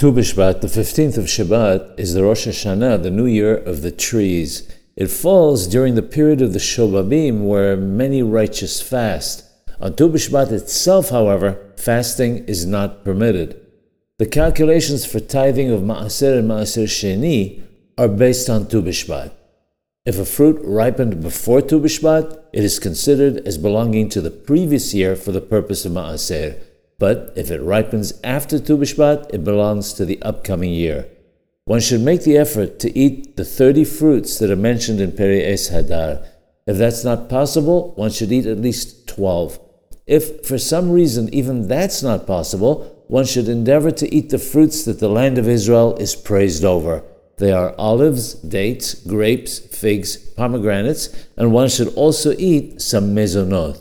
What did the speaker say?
Tu B'Shvat, the 15th of Shevat, is the Rosh Hashanah, the new year of the trees. It falls during the period of the Shobabim where many righteous fast. On Tu B'Shvat itself, however, fasting is not permitted. The calculations for tithing of Ma'aser and Ma'aser Sheni are based on Tu B'Shvat. If a fruit ripened before Tu B'Shvat, it is considered as belonging to the previous year for the purpose of Ma'aser. But if it ripens after Tu B'Shvat, it belongs to the upcoming year. One should make the effort to eat the 30 fruits that are mentioned in Peri Etz Hadar. If that's not possible, one should eat at least 12. If for some reason even that's not possible, one should endeavor to eat the fruits that the land of Israel is praised over. They are olives, dates, grapes, figs, pomegranates, and one should also eat some mezonot.